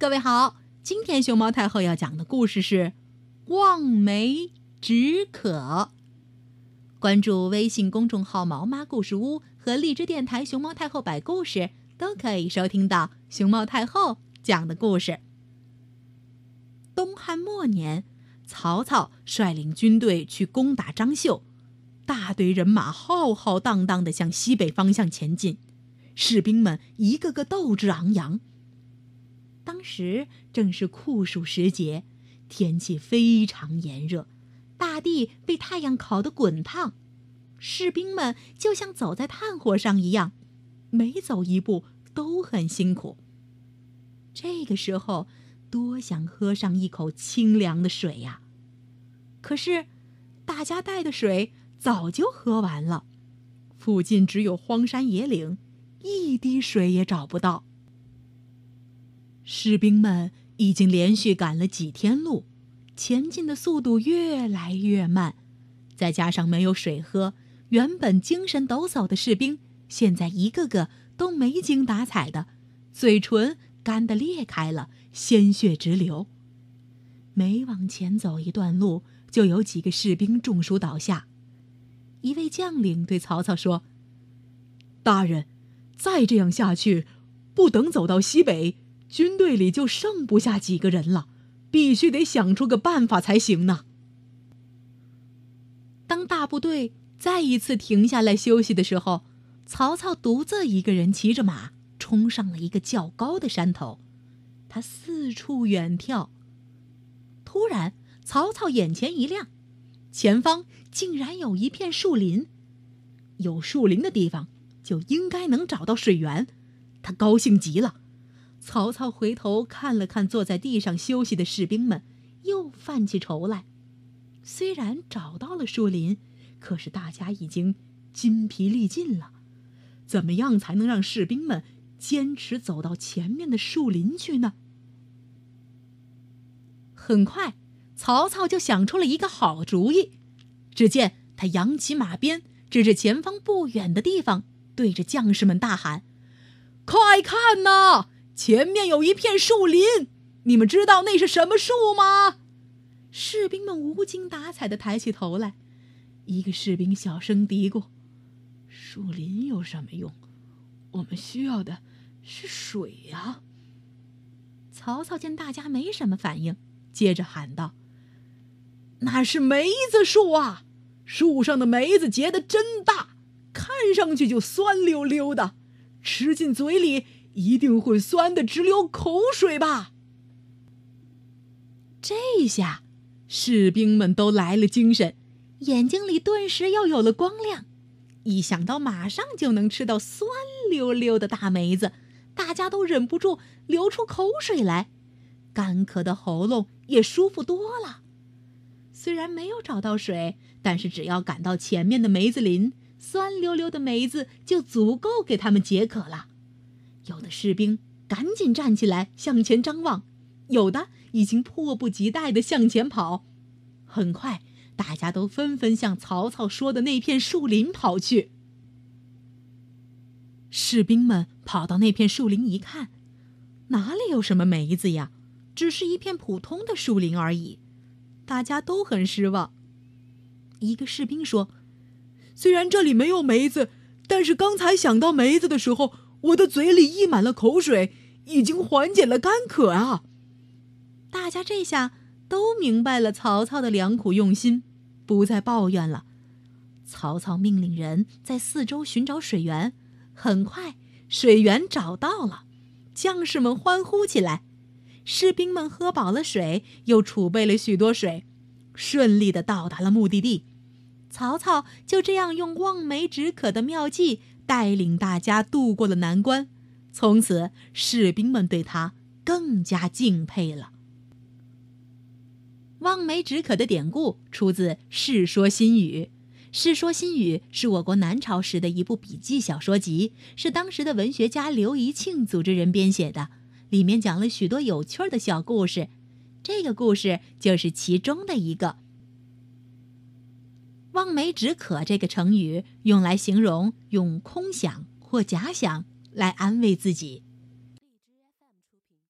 各位好，今天熊猫太后要讲的故事是《望梅止渴》。关注微信公众号“毛妈故事屋”和荔枝电台“熊猫太后摆故事”，都可以收听到熊猫太后讲的故事。东汉末年，曹操率领军队去攻打张绣，大队人马浩浩荡荡的向西北方向前进，士兵们一个个斗志昂扬。当时正是酷暑时节，天气非常炎热，大地被太阳烤得滚烫，士兵们就像走在炭火上一样，每走一步都很辛苦。这个时候，多想喝上一口清凉的水呀！可是，大家带的水早就喝完了，附近只有荒山野岭，一滴水也找不到。士兵们已经连续赶了几天路，前进的速度越来越慢，再加上没有水喝，原本精神抖擞的士兵现在一个个都没精打采的，嘴唇干得裂开了，鲜血直流。每往前走一段路，就有几个士兵中暑倒下。一位将领对曹操说：“大人，再这样下去，不等走到西北。”军队里就剩不下几个人了，必须得想出个办法才行呢。当大部队再一次停下来休息的时候，曹操独自一个人骑着马冲上了一个较高的山头，他四处远眺。突然，曹操眼前一亮，前方竟然有一片树林，有树林的地方就应该能找到水源，他高兴极了。曹操回头看了看坐在地上休息的士兵们，又犯起愁来。虽然找到了树林，可是大家已经筋疲力尽了。怎么样才能让士兵们坚持走到前面的树林去呢？很快，曹操就想出了一个好主意。只见他扬起马鞭，指着前方不远的地方，对着将士们大喊：“快看呐！”前面有一片树林，你们知道那是什么树吗？士兵们无精打采的抬起头来。一个士兵小声嘀咕：“树林有什么用？我们需要的是水呀。”曹操见大家没什么反应，接着喊道：“那是梅子树啊！树上的梅子结得真大，看上去就酸溜溜的，吃进嘴里。”一定会酸的直流口水吧？这下，士兵们都来了精神，眼睛里顿时又有了光亮。一想到马上就能吃到酸溜溜的大梅子，大家都忍不住流出口水来，干渴的喉咙也舒服多了。虽然没有找到水，但是只要赶到前面的梅子林，酸溜溜的梅子就足够给他们解渴了。有的士兵赶紧站起来向前张望，有的已经迫不及待地向前跑。很快，大家都纷纷向曹操说的那片树林跑去。士兵们跑到那片树林一看，哪里有什么梅子呀？只是一片普通的树林而已。大家都很失望。一个士兵说：“虽然这里没有梅子，但是刚才想到梅子的时候。”我的嘴里溢满了口水，已经缓解了干渴啊！大家这下都明白了曹操的良苦用心，不再抱怨了。曹操命令人在四周寻找水源，很快水源找到了，将士们欢呼起来。士兵们喝饱了水，又储备了许多水，顺利的到达了目的地。曹操就这样用望梅止渴的妙计。带领大家渡过了难关，从此士兵们对他更加敬佩了。望梅止渴的典故出自《世说新语》，《世说新语》是我国南朝时的一部笔记小说集，是当时的文学家刘怡庆组织人编写的，里面讲了许多有趣的小故事，这个故事就是其中的一个。望梅止渴这个成语用来形容用空想或假想来安慰自己。